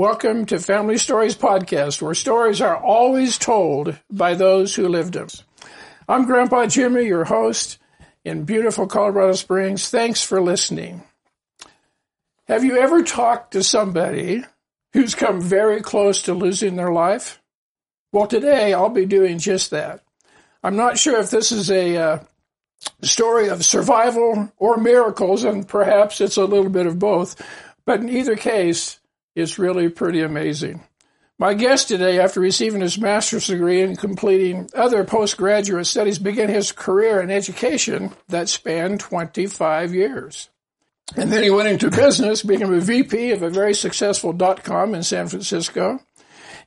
Welcome to Family Stories Podcast, where stories are always told by those who lived them. I'm Grandpa Jimmy, your host in beautiful Colorado Springs. Thanks for listening. Have you ever talked to somebody who's come very close to losing their life? Well, today I'll be doing just that. I'm not sure if this is a uh, story of survival or miracles, and perhaps it's a little bit of both, but in either case, it's really pretty amazing. My guest today, after receiving his master's degree and completing other postgraduate studies, began his career in education that spanned 25 years. And then he went into business, became a VP of a very successful dot com in San Francisco,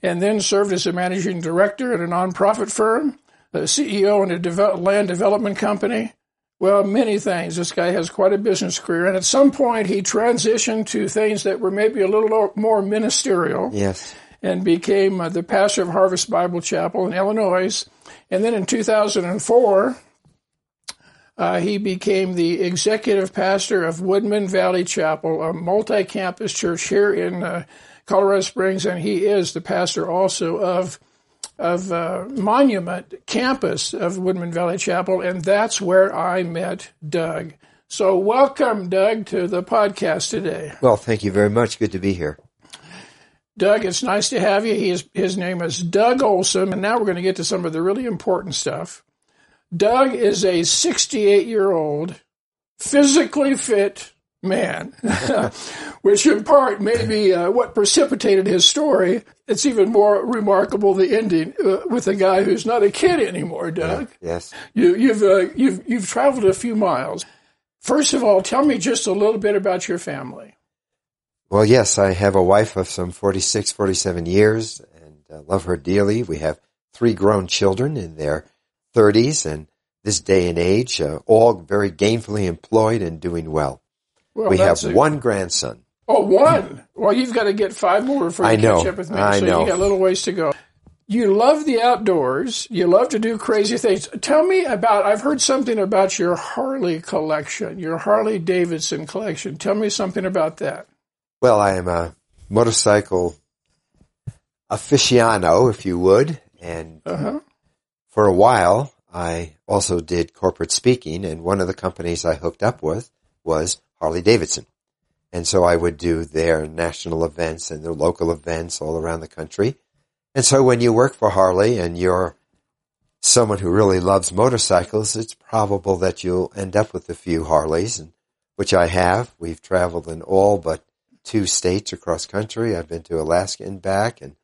and then served as a managing director at a nonprofit firm, a CEO in a land development company, well, many things. This guy has quite a business career. And at some point, he transitioned to things that were maybe a little more ministerial. Yes. And became uh, the pastor of Harvest Bible Chapel in Illinois. And then in 2004, uh, he became the executive pastor of Woodman Valley Chapel, a multi campus church here in uh, Colorado Springs. And he is the pastor also of of uh, Monument campus of Woodman Valley Chapel, and that's where I met Doug. So, welcome, Doug, to the podcast today. Well, thank you very much. Good to be here. Doug, it's nice to have you. He is, his name is Doug Olson, and now we're going to get to some of the really important stuff. Doug is a 68 year old, physically fit man, which in part may be uh, what precipitated his story. It's even more remarkable the ending uh, with a guy who's not a kid anymore, Doug. Yeah, yes. You, you've uh, you've you've traveled a few miles. First of all, tell me just a little bit about your family. Well, yes, I have a wife of some 46, 47 years and uh, love her dearly. We have three grown children in their 30s and this day and age, uh, all very gainfully employed and doing well. Well, we have a, one grandson. Oh, one. Well, you've got to get five more for you catch up with me. I so know. you got a little ways to go. You love the outdoors. You love to do crazy things. Tell me about. I've heard something about your Harley collection, your Harley Davidson collection. Tell me something about that. Well, I am a motorcycle aficionado, if you would, and uh-huh. for a while I also did corporate speaking, and one of the companies I hooked up with was Harley Davidson. And so I would do their national events and their local events all around the country. And so when you work for Harley and you're someone who really loves motorcycles, it's probable that you'll end up with a few Harleys, and, which I have. We've traveled in all but two states across country. I've been to Alaska and back and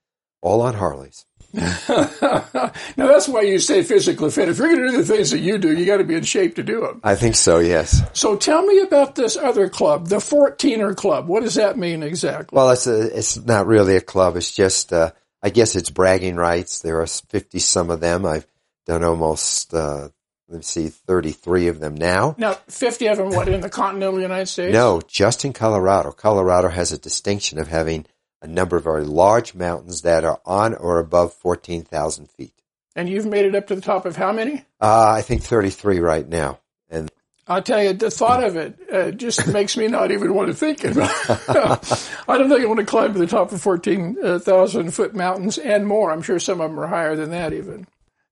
all on Harleys. now that's why you say physically fit. If you're going to do the things that you do, you got to be in shape to do them. I think so. Yes. So tell me about this other club, the 14er Club. What does that mean exactly? Well, it's a, it's not really a club. It's just, uh, I guess it's bragging rights. There are 50 some of them. I've done almost, uh, let's see, 33 of them now. Now, 50 of them, what, in the continental United States? No, just in Colorado. Colorado has a distinction of having a number of very large mountains that are on or above 14,000 feet. And you've made it up to the top of how many? Uh, I think 33 right now. And I'll tell you, the thought of it uh, just makes me not even want to think about it. I don't think I want to climb to the top of 14,000 foot mountains and more. I'm sure some of them are higher than that even.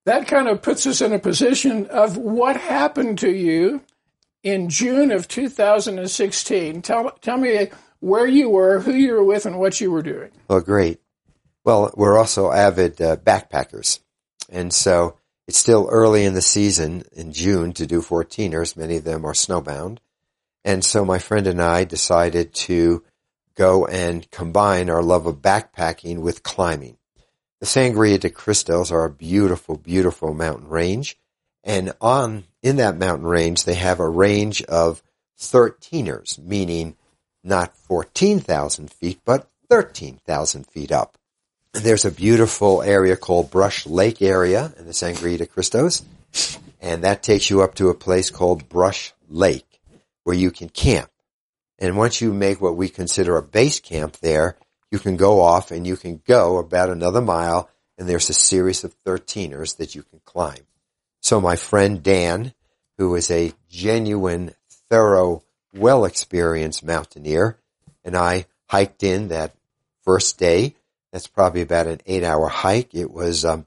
That kind of puts us in a position of what happened to you in June of 2016. Tell, tell me where you were, who you were with, and what you were doing. Well, great. Well, we're also avid uh, backpackers. And so it's still early in the season in June to do 14ers. Many of them are snowbound. And so my friend and I decided to go and combine our love of backpacking with climbing. The Sangre de Cristos are a beautiful, beautiful mountain range. And on, in that mountain range, they have a range of 13ers, meaning not 14,000 feet, but 13,000 feet up. There's a beautiful area called Brush Lake area in the Sangre de Cristos. And that takes you up to a place called Brush Lake where you can camp. And once you make what we consider a base camp there, you can go off and you can go about another mile and there's a series of 13ers that you can climb. So my friend Dan, who is a genuine, thorough well experienced mountaineer, and I hiked in that first day. That's probably about an eight hour hike. It was um,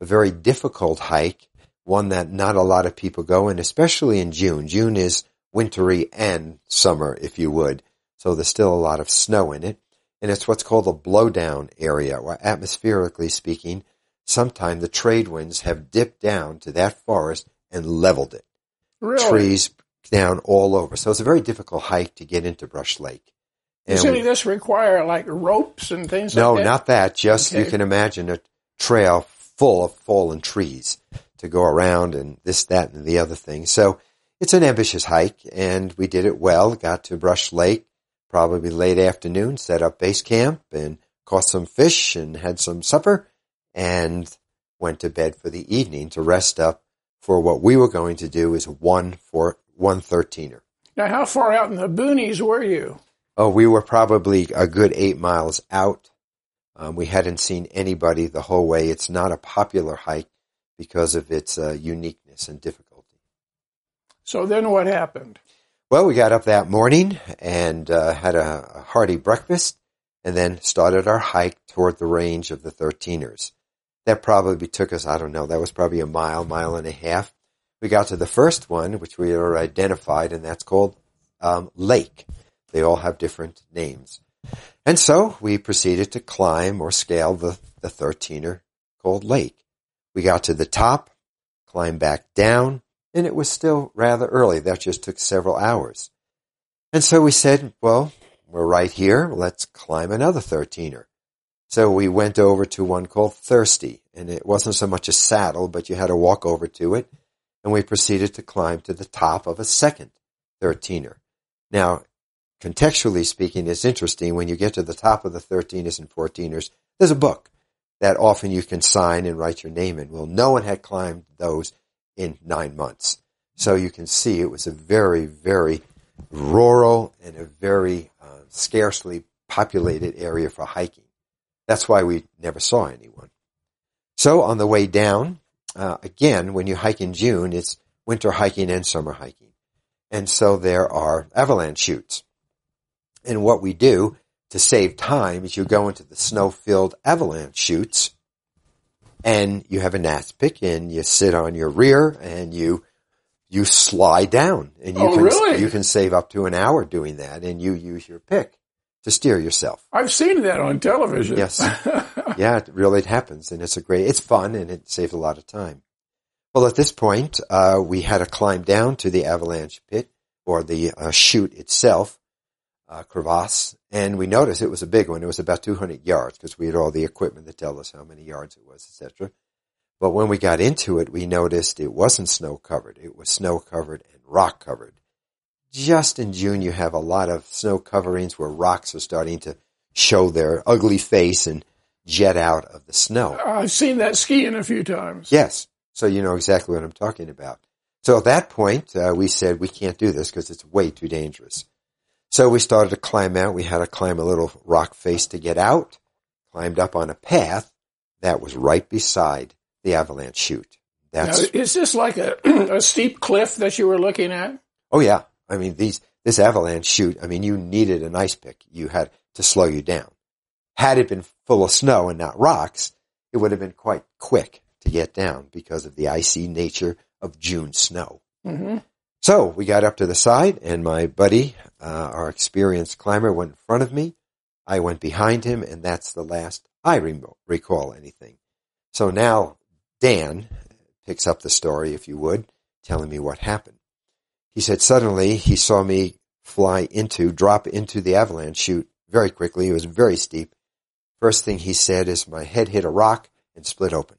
a very difficult hike, one that not a lot of people go in, especially in June. June is wintry and summer, if you would. So there's still a lot of snow in it. And it's what's called a blowdown area, where atmospherically speaking, sometimes the trade winds have dipped down to that forest and leveled it. Really? Trees down all over. So it's a very difficult hike to get into Brush Lake. Does And any of this require like ropes and things no, like that? not that. Just you can imagine a trail full of fallen trees to go around and this, that, and the other thing. So it's an ambitious hike and we did it well. Got to Brush Lake probably late afternoon, set up base camp and caught some fish and had some supper and went to bed for the evening to rest up for what we were going to do is one for one thirteener. Now, how far out in the boonies were you? Oh, we were probably a good eight miles out. Um, we hadn't seen anybody the whole way. It's not a popular hike because of its uh, uniqueness and difficulty. So then what happened? Well, we got up that morning and uh, had a, a hearty breakfast and then started our hike toward the range of the 13ers. That probably took us, I don't know, that was probably a mile, mile and a half. We got to the first one, which we are identified, and that's called um, Lake. They all have different names. And so we proceeded to climb or scale the, the 13er called Lake. We got to the top, climbed back down, and it was still rather early. That just took several hours. And so we said, well, we're right here. Let's climb another 13er. So we went over to one called Thirsty, and it wasn't so much a saddle, but you had to walk over to it. And we proceeded to climb to the top of a second 13er. Now, contextually speaking, it's interesting. When you get to the top of the 13ers and 14ers, there's a book that often you can sign and write your name in. Well, no one had climbed those in nine months. So you can see it was a very, very rural and a very uh, scarcely populated area for hiking. That's why we never saw anyone. So on the way down, uh, again, when you hike in June, it's winter hiking and summer hiking. And so there are avalanche chutes. And what we do to save time is you go into the snow-filled avalanche chutes and you have a gnat's pick and you sit on your rear and you you slide down and you Oh, can really? you can save up to an hour doing that and you use your pick to steer yourself. I've seen that on television. Yes. yeah, it really happens and it's a great it's fun and it saves a lot of time. Well, at this point, uh, we had to climb down to the avalanche pit or the uh, chute itself, uh, crevasse, and we noticed it was a big one. It was about 200 yards because we had all the equipment to tell us how many yards it was, etc. But when we got into it, we noticed it wasn't snow covered. It was snow covered and rock covered. Just in June, you have a lot of snow coverings where rocks are starting to show their ugly face and jet out of the snow. I've seen that skiing a few times. Yes. So you know exactly what I'm talking about. So at that point, uh, we said we can't do this because it's way too dangerous. So we started to climb out. We had to climb a little rock face to get out. Climbed up on a path that was right beside the avalanche chute. Now, That's is this like a, a steep cliff that you were looking at? oh yeah. I mean these this avalanche chute. I mean you needed an ice pick. You had to slow you down. Had it been full of snow and not rocks, it would have been quite quick to get down because of the icy nature of June snow. hmm So we got up to the side, and my buddy, uh, our experienced climber, went in front of me. I went behind him, and that's the last I re- recall anything. So now Dan picks up the story, if you would, telling me what happened. He said suddenly he saw me fly into, drop into the avalanche chute very quickly. It was very steep. First thing he said is my head hit a rock and split open.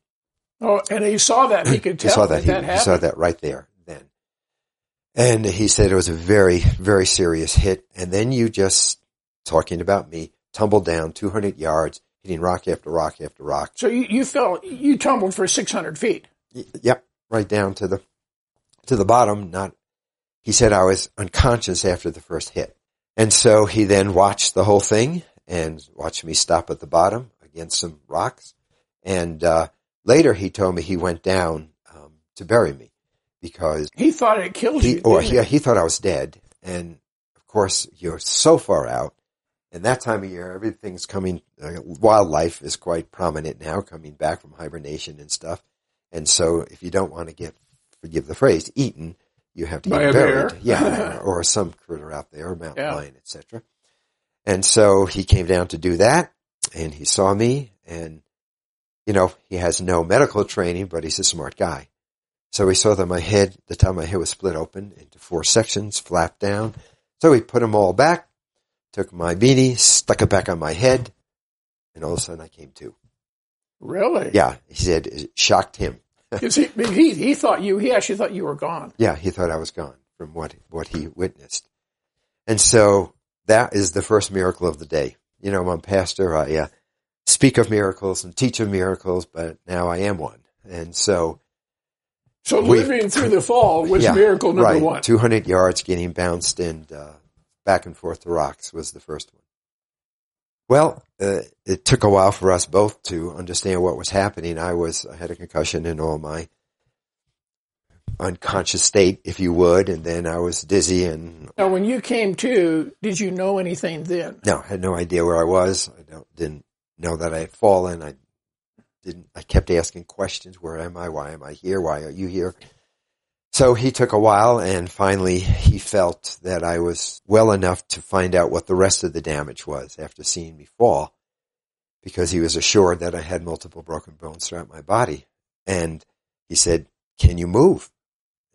Oh, and he saw that. He could He saw that that. that, He, he saw that right there then. And he said it was a very, very serious hit. And then you just, talking about me, tumbled down 200 yards, hitting rock after rock after rock. So you, you fell, you tumbled for 600 feet. Y- Yep, right down to the, to the bottom. Not, he said I was unconscious after the first hit. And so he then watched the whole thing and watched me stop at the bottom against some rocks. And, uh, later he told me he went down, um, to bury me because He thought it killed he, you. or he, he thought I was dead. And of course, you're so far out. And that time of year, everything's coming, uh, wildlife is quite prominent now, coming back from hibernation and stuff. And so if you don't want to get, forgive the phrase, eaten, you have to By get buried. bear. yeah, or some critter out there, mountain Yeah. lion, etc. And so he came down to do that, and he saw me, and you know he has no medical training, but he's a smart guy. So he saw that my head, the top of my head was split open into four sections, flapped down. So he put them all back, took my beanie, stuck it back on my head, and all of a sudden I came to. Really? Yeah, he said it shocked him. 'Cause he, he, he thought you, he actually thought you were gone. Yeah, he thought I was gone from what what he witnessed, and so that is the first miracle of the day. You know, I'm a pastor. I uh, speak of miracles and teach of miracles, but now I am one, and so So living through the fall was yeah, miracle number right, one. 200 yards getting bounced and uh, back and forth to rocks was the first one. Well, uh, it took a while for us both to understand what was happening. I was I had a concussion in all my unconscious state, if you would, and then I was dizzy and Now, when you came to, did you know anything then? no, I had no idea where I was. I don't, didn't know that I had fallen. I didn't. I kept asking questions. Where am I? Why am I here? Why are you here? So he took a while, and finally he felt that I was well enough to find out what the rest of the damage was after seeing me fall, because he was assured that I had multiple broken bones throughout my body. And he said, "Can you move?"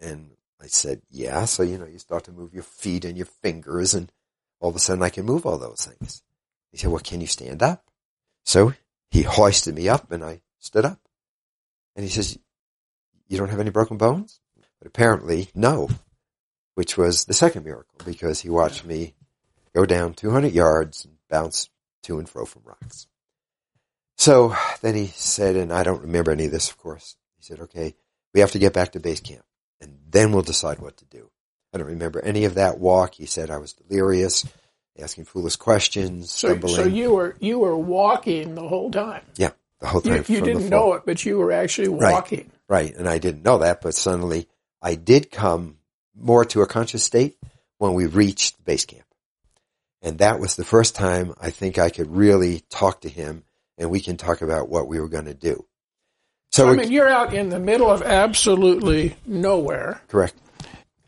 And I said, "Yeah." So you know, you start to move your feet and your fingers, and all of a sudden I can move all those things. He said, well, can you stand up? So he hoisted me up and I stood up. And he says, you don't have any broken bones? But apparently, no, which was the second miracle because he watched me go down 200 yards and bounce to and fro from rocks. So then he said, and I don't remember any of this, of course. He said, okay, we have to get back to base camp and then we'll decide what to do. I don't remember any of that walk. He said I was delirious, asking foolish questions, So, stumbling. so you were you were walking the whole time. yeah, the whole time. You, you didn't know it, but you were actually Right. walking. Right, and I didn't know that, but suddenly I did come more to a conscious state when we reached base camp. And that was the first time I think I could really talk to him and we can talk about what we were going to do. So, I mean, you're out in the middle of absolutely nowhere, correct.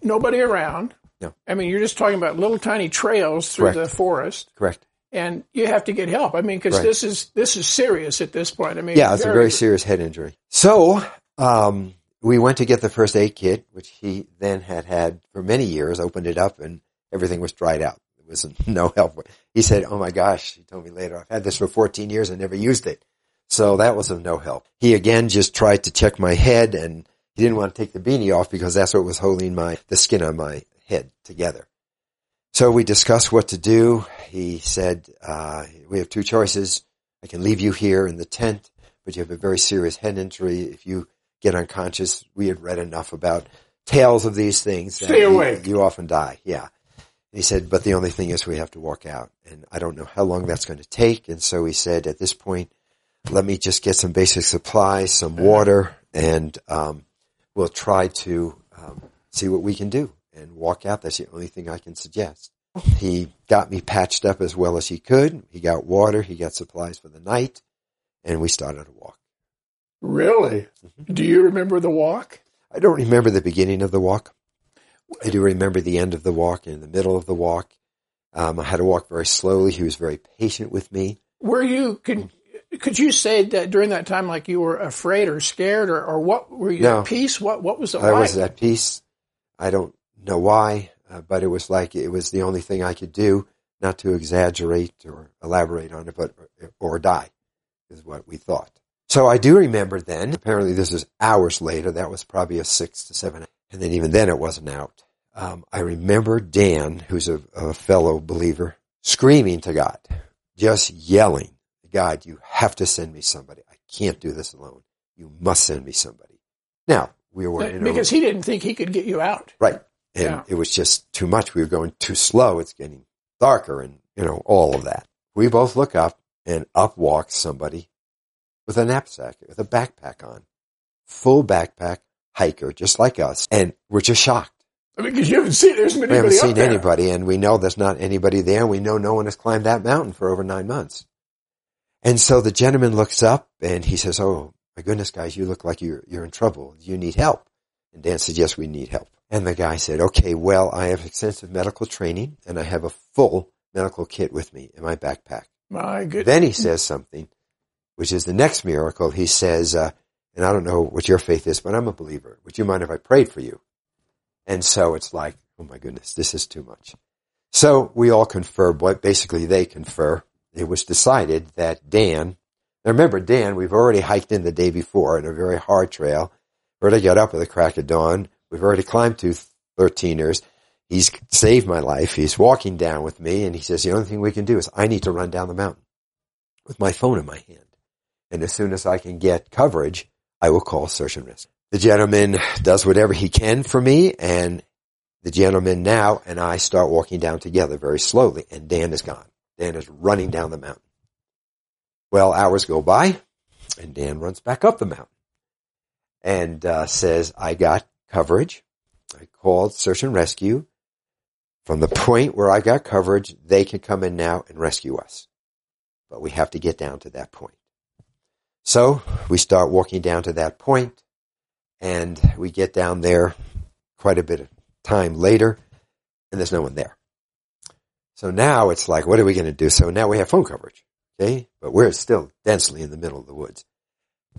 nobody around. No. I mean, you're just talking about little tiny trails through Correct. the forest, Correct. and you have to get help. I mean, because Right. this is this is serious at this point. I mean, Yeah, it's a very serious head injury. So, um, we went to get the first aid kit, which he then had had for many years, opened it up and everything was dried out. There was no help. He said, Oh my gosh, he told me later, I've had this for 14 years and never used it. So that was of no help. He again just tried to check my head and he didn't want to take the beanie off because that's what was holding my, the skin on my head together. So we discussed what to do. He said, uh, we have two choices. I can leave you here in the tent, but you have a very serious head injury. If you get unconscious, we had read enough about tales of these things. Stay you- awake. You, often die. Yeah. He said, but the only thing is we have to walk out and I don't know how long that's going to take. And so he said, at this point, let me just get some basic supplies, some water, and, um, we'll try to, um, see what we can do and walk out. That's the only thing I can suggest. He got me patched up as well as he could. He got water. He got supplies for the night and we started to walk. Really? Mm-hmm. Do you remember the walk? I don't remember the beginning of the walk. I do remember the end of the walk and the middle of the walk. Um, I had to walk very slowly. He was very patient with me. Were you could could you say that during that time, like you were afraid or scared, or, or what? Were you No. at peace? What what was it I like? was at peace. I don't know why, uh, but it was like it was the only thing I could do, not to exaggerate or elaborate on it, but or die is what we thought. So I do remember then. Apparently, this is hours later. That was probably a six to seven, and then even then it wasn't out. Um, I remember Dan, who's a, a fellow believer, screaming to God, just yelling, "God, you have to send me somebody. I can't do this alone. You must send me somebody." Now we were in a because he didn't think he could get you out. Right. And Yeah. it was just too much. We were going too slow. It's getting darker and, you know, all of that. We both look up and up walks somebody with a knapsack, with a backpack on. Full backpack, hiker, just like us. And we're just shocked. I mean, because you haven't seen there's anybody We haven't seen there. anybody, and we know there's not anybody there. And we know no one has climbed that mountain for over nine months. And so the gentleman looks up and he says, "Oh my goodness, guys, you look like you're you're in trouble. You need help." And Dan says, "Yes, we need help." And the guy said, "Okay, well, I have extensive medical training, and I have a full medical kit with me in my backpack." My goodness. Then he says something, which is the next miracle. He says, uh, and I don't know what your faith is, but I'm a believer. Would you mind if I prayed for you? And so it's like, oh my goodness, this is too much. So we all confer, but basically they confer. It was decided that Dan, now remember Dan, we've already hiked in the day before in a very hard trail. Already got up at the crack of dawn. We've already climbed two 13ers. He's saved my life. He's walking down with me and he says, the only thing we can do is I need to run down the mountain with my phone in my hand. And as soon as I can get coverage, I will call search and rescue. The gentleman does whatever he can for me and the gentleman now and I start walking down together very slowly and Dan is gone. Dan is running down the mountain. Well, hours go by and Dan runs back up the mountain and uh, says, I got coverage. I called search and rescue. From the point where I got coverage, they can come in now and rescue us. But we have to get down to that point. So we start walking down to that point and we get down there quite a bit of time later and there's no one there. So now it's like, what are we going to do? So now we have phone coverage. Okay. But we're still densely in the middle of the woods.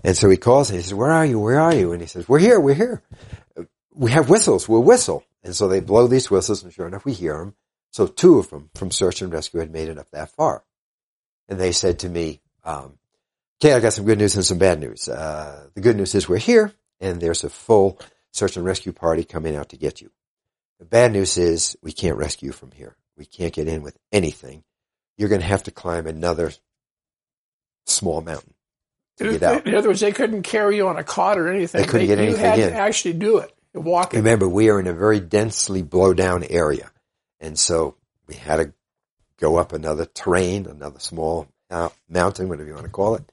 And so he calls and he says, where are you? Where are you? And he says, we're here. We're here. We have whistles. We'll whistle. And so they blow these whistles and sure enough, we hear them. So two of them from search and rescue had made it up that far. And they said to me, um, okay, I got some good news and some bad news. Uh, the good news is we're here and there's a full search and rescue party coming out to get you. The bad news is we can't rescue you from here. We can't get in with anything. You're going to have to climb another small mountain to get out. In other words, they couldn't carry you on a cot or anything. They couldn't get anything you had in. to actually do it. Walk. Remember, we are in a very densely blow down area. And so we had to go up another terrain, another small uh, mountain, whatever you want to call it.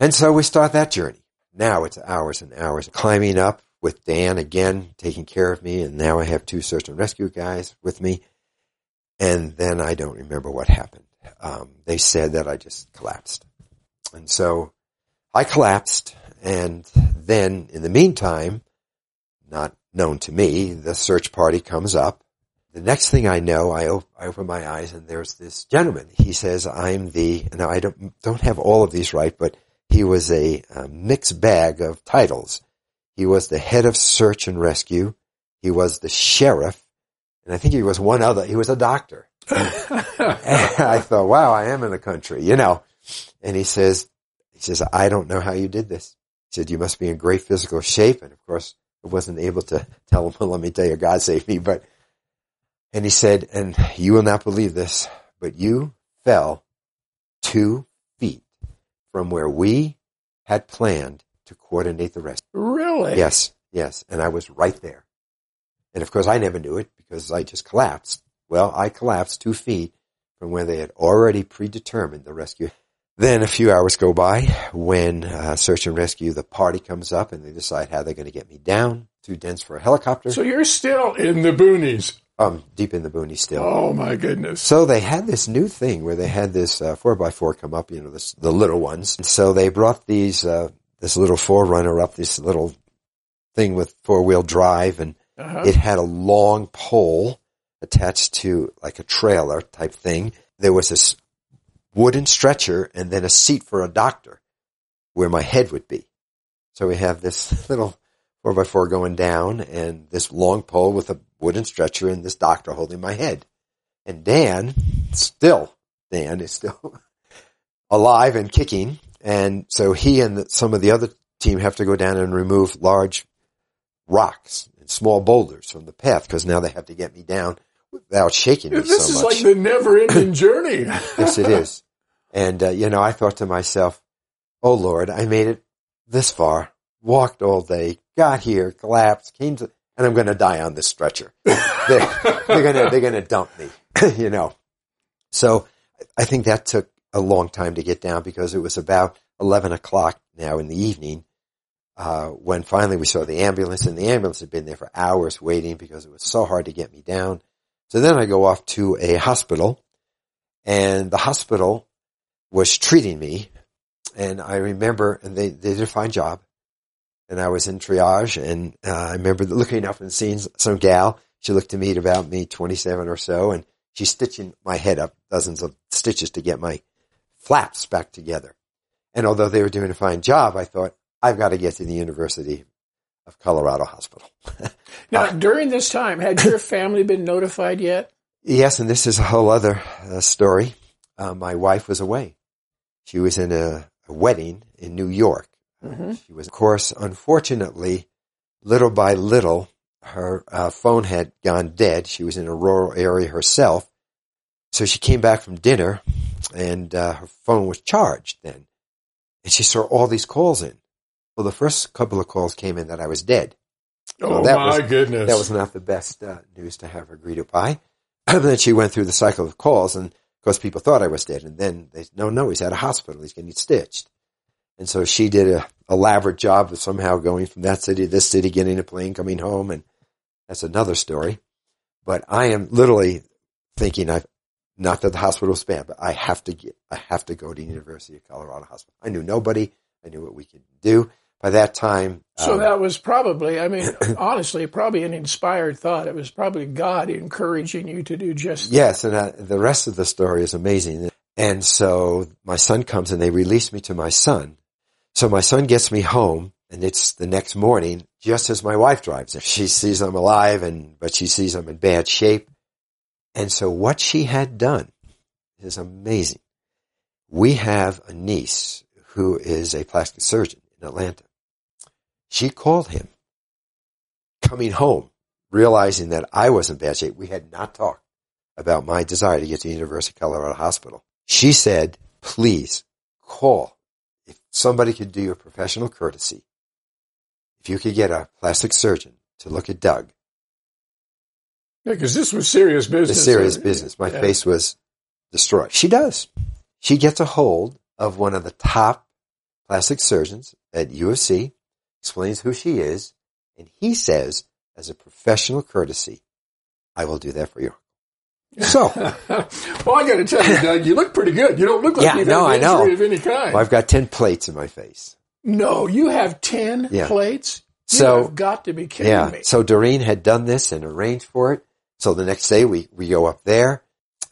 And so we start that journey. Now it's hours and hours climbing up with Dan again, taking care of me. And now I have two search and rescue guys with me. And then I don't remember what happened. Um, they said that I just collapsed. And so I collapsed. And then in the meantime, not known to me, the search party comes up. The next thing I know, I, op- I open my eyes and there's this gentleman. He says, I'm the, now I don't, don't have all of these right, but he was a, a mixed bag of titles. He was the head of search and rescue. He was the sheriff. And I think he was one other. He was a doctor. I thought, wow, I am in the country, you know. And he says, he says, I don't know how you did this. He said, you must be in great physical shape. And of course, I wasn't able to tell him, well, let me tell you, God saved me. But, and he said, and you will not believe this, but you fell two from where we had planned to coordinate the rescue. Really? Yes, yes. And I was right there. And of course, I never knew it because I just collapsed. Well, I collapsed two feet from where they had already predetermined the rescue. Then a few hours go by when uh, search and rescue, the party comes up and they decide how they're going to get me down. Too dense for a helicopter. So you're still in the boonies. Um, deep in the boonies still. Oh my goodness. So they had this new thing where they had this uh, four by four come up, you know, this, the little ones. And so they brought these, uh, this little forerunner up, this little thing with four wheel drive, and Uh-huh. it had a long pole attached to like a trailer type thing. There was this wooden stretcher and then a seat for a doctor where my head would be. So we have this little four by four going down and this long pole with a wooden stretcher and this doctor holding my head. And Dan, still, Dan is still alive and kicking. And so he and the, some of the other team have to go down and remove large rocks and small boulders from the path because now they have to get me down without shaking me This so is much. like the never-ending journey. yes, it is. And, uh, you know, I thought to myself, oh Lord, I made it this far, walked all day, got here, collapsed, came to, and I'm going to die on this stretcher. they're, they're going to, they're going to dump me, you know. So I think that took a long time to get down because it was about 11 o'clock now in the evening. uh, when finally we saw the ambulance, and the ambulance had been there for hours waiting because it was so hard to get me down. So then I go off to a hospital, and the hospital was treating me, and I remember, and they, they did a fine job, and I was in triage, and uh, I remember looking up and seeing some gal. She looked to me at about me 27 or so, and she's stitching my head up, dozens of stitches to get my flaps back together. And although they were doing a fine job, I thought, I've got to get to the University of Colorado Hospital. now, uh, during this time, had your family been notified yet? Yes, and this is a whole other uh, story. Uh, my wife was away. She was in a, a wedding in New York. Mm-hmm. She was, of course, unfortunately, little by little, her uh, phone had gone dead. She was in a rural area herself. So she came back from dinner and uh, her phone was charged then. And she saw all these calls in. Well, the first couple of calls came in that I was dead. Oh my was, goodness! That was not the best uh, news to have her greeted by. And then she went through the cycle of calls, and of course, people thought I was dead. And then they, no, no, he's at a hospital. He's getting stitched. And so she did a elaborate job of somehow going from that city to this city, getting a plane, coming home, and that's another story. But I am literally thinking I've not that the hospital was bad, but I have to get, I have to go to University of Colorado Hospital. I knew nobody. I knew what we could do. By that time, so um, that was probably, I mean, honestly, probably an inspired thought. It was probably God encouraging you to do just yes. And uh, the rest of the story is amazing. And so my son comes and they release me to my son. So my son gets me home and it's the next morning, just as my wife drives in. She sees I'm alive and, but she sees I'm in bad shape. And so what she had done is amazing. We have a niece who is a plastic surgeon in Atlanta. She called him coming home, realizing that I was in bad shape. We had not talked about my desire to get to University of Colorado Hospital. She said, please call. Somebody could do you a professional courtesy, if you could get a plastic surgeon to look at Doug yeah, because this was serious business. The serious eh? business. My yeah. face was destroyed. She does. She gets a hold of one of the top plastic surgeons at USC, explains who she is, and he says, as a professional courtesy, I will do that for you. So, well, I got to tell you, Doug, you look pretty good. You don't look like yeah, you have no, injury I know. of any kind. Well, I've got ten plates in my face. No, you have ten yeah. plates. You so, have got to be kidding yeah. me. So Doreen had done this and arranged for it. So the next day we, we go up there.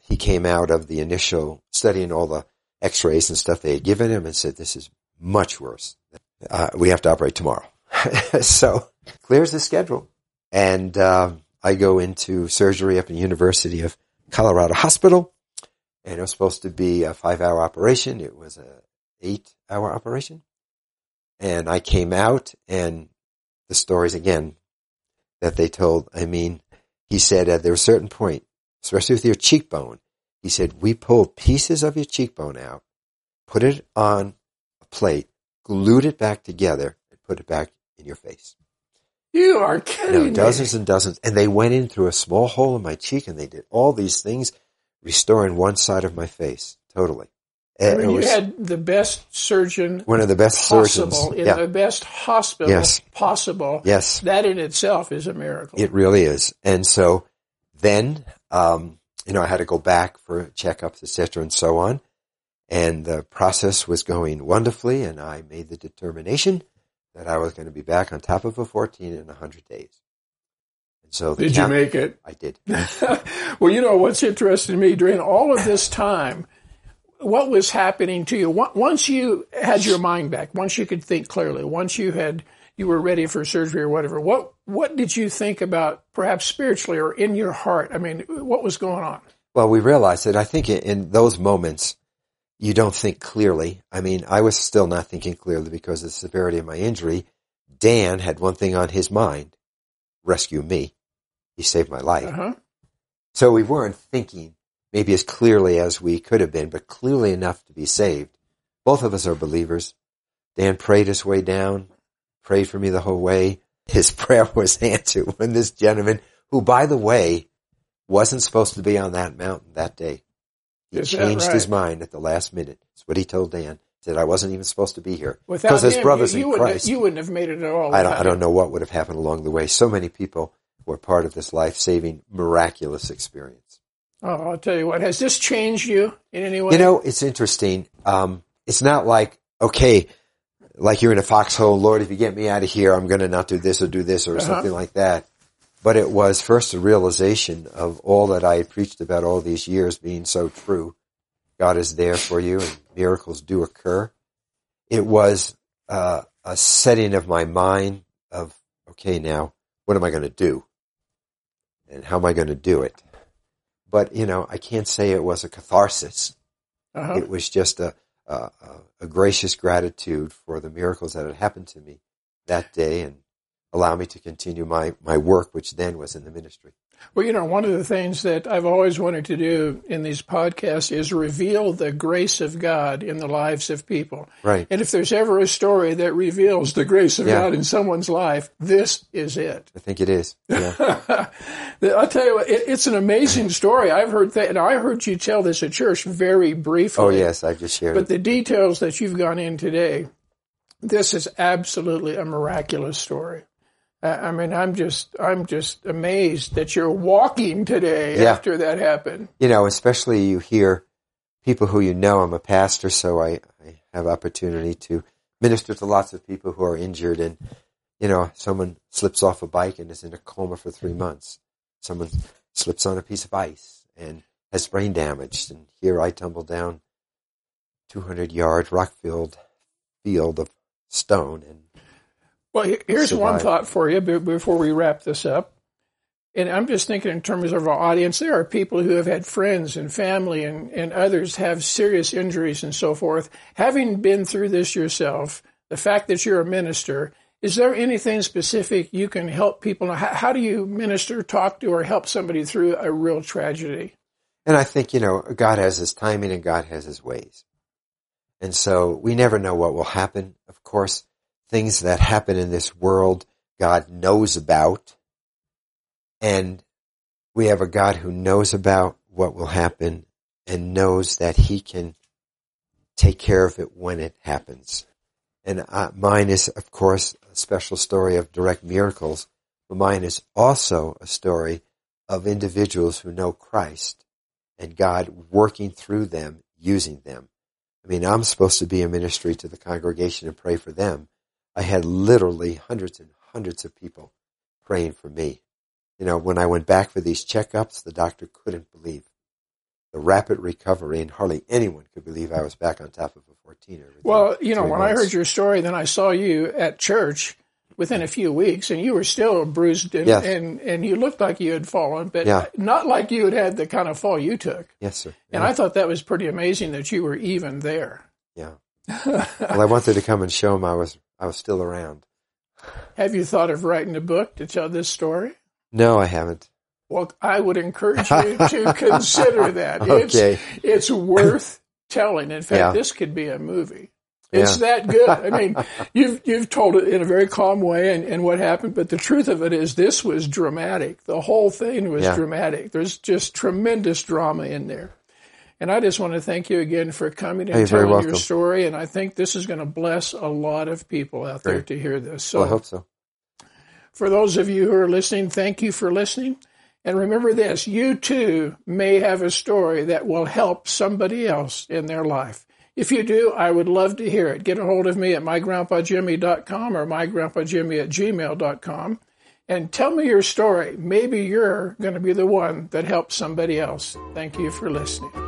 He came out of the initial studying all the x-rays and stuff they had given him and said, this is much worse. Uh, we have to operate tomorrow. so clears the schedule. And, um, I go into surgery up in University of Colorado Hospital and it was supposed to be a five hour operation. It was a eight hour operation. And I came out and the stories again that they told, I mean, he said at there a certain point, especially with your cheekbone, he said, we pulled pieces of your cheekbone out, put it on a plate, glued it back together, and put it back in your face. You are kidding no, dozens and dozens. And they went in through a small hole in my cheek and they did all these things, restoring one side of my face totally. I mean, you had the best surgeon, one of the best possible, surgeons in yeah. the best hospital yes. possible. Yes, that in itself is a miracle. It really is. And so then, um, you know, I had to go back for checkups, etc., and so on. And the process was going wonderfully, and I made the determination that I was going to be back on top of a 14 in 100 days. And so, did you make it? I did. well, you know what's interesting to me during all of this time what was happening to you once you had your mind back, once you could think clearly, once you had you were ready for surgery or whatever. What what did you think about perhaps spiritually or in your heart? I mean, what was going on? Well, we realized that I think in those moments you don't think clearly. I mean, I was still not thinking clearly because of the severity of my injury. Dan had one thing on his mind: rescue me. He saved my life. Uh-huh. So we weren't thinking maybe as clearly as we could have been, but clearly enough to be saved. Both of us are believers. Dan prayed his way down, prayed for me the whole way. His prayer was answered when this gentleman, who by the way, wasn't supposed to be on that mountain that day, he Is changed right? his mind at the last minute. That's what he told Dan. that I wasn't even supposed to be here. Without Because him, brothers you, you in wouldn't, Christ, you wouldn't have made it at all. I don't, I don't know what would have happened along the way. So many people were part of this life-saving, miraculous experience. Oh, I'll tell you what. Has this changed you in any way? You know, it's interesting. Um, it's not like, okay, like you're in a foxhole, Lord, if you get me out of here, I'm going to not do this or do this or Uh-huh. something like that. But it was first a realization of all that I had preached about all these years being so true. God is there for you and miracles do occur. It was uh, a setting of my mind of, okay, now what am I going to do? And how am I going to do it? But, you know, I can't say it was a catharsis. Uh-huh. It was just a, a, a- a gracious gratitude for the miracles that had happened to me that day and allow me to continue my, my work, which then was in the ministry. Well, you know, one of the things that I've always wanted to do in these podcasts is reveal the grace of God in the lives of people. Right. And if there's ever a story that reveals the grace of Yeah. God in someone's life, this is it. I think it is. Yeah. I'll tell you what, it, it's an amazing story. I've heard that, and I heard you tell this at church very briefly. oh, yes. I just shared it. But it. the details that you've gone in today, this is absolutely a miraculous story. I I mean, I'm just, I'm just amazed that you're walking today Yeah. after that happened. You know, especially you hear people who you know. I'm a pastor, so I, I have opportunity to minister to lots of people who are injured and, you know, someone slips off a bike and is in a coma for three months. Someone slips on a piece of ice and has brain damage. And here I tumble down 200 yard rock filled field of stone and Well, he- here's one thought for you before we wrap this up. And I'm just thinking in terms of our audience, there are people who have had friends and family and, and others have serious injuries and so forth. Having been through this yourself, the fact that you're a minister, is there anything specific you can help people? How, how do you minister, talk to, or help somebody through a real tragedy? And I think, you know, God has his timing and God has his ways. And so we never know what will happen. Of course, things that happen in this world, God knows about. And we have a God who knows about what will happen and knows that he can take care of it when it happens. And uh, mine is, of course, a special story of direct miracles, but mine is also a story of individuals who know Christ and God working through them, using them. I mean, I'm supposed to be a ministry to the congregation and pray for them. I had literally hundreds and hundreds of people praying for me. You know, when I went back for these checkups, the doctor couldn't believe the rapid recovery, and hardly anyone could believe I was back on top of a 14er. within Well, you know, when I heard your story, then I saw you at church within a few weeks, and you were still bruised and, Yes. and, and you looked like you had fallen, but Yeah. not like you had had the kind of fall you took. yes, sir. And I thought that was pretty amazing that you were even there. yeah. well, I wanted to come and show him I was I was still around. Have you thought of writing a book to tell this story? No, I haven't. Well, I would encourage you to consider that. Okay. It's, it's worth telling. In fact, Yeah. this could be a movie. It's that good. I mean, you've you've told it in a very calm way and, and what happened, but the truth of it is this was dramatic. The whole thing was Yeah. dramatic. There's just tremendous drama in there. And I just want to thank you again for coming and you're telling your story. And I think this is going to bless a lot of people out there to hear this. So Well, I hope so. for those of you who are listening, thank you for listening. And remember this, you too may have a story that will help somebody else in their life. If you do, I would love to hear it. Get a hold of me at mygrandpajimmy.com or mygrandpajimmy at gmail.com and tell me your story. Maybe you're going to be the one that helps somebody else. Thank you for listening.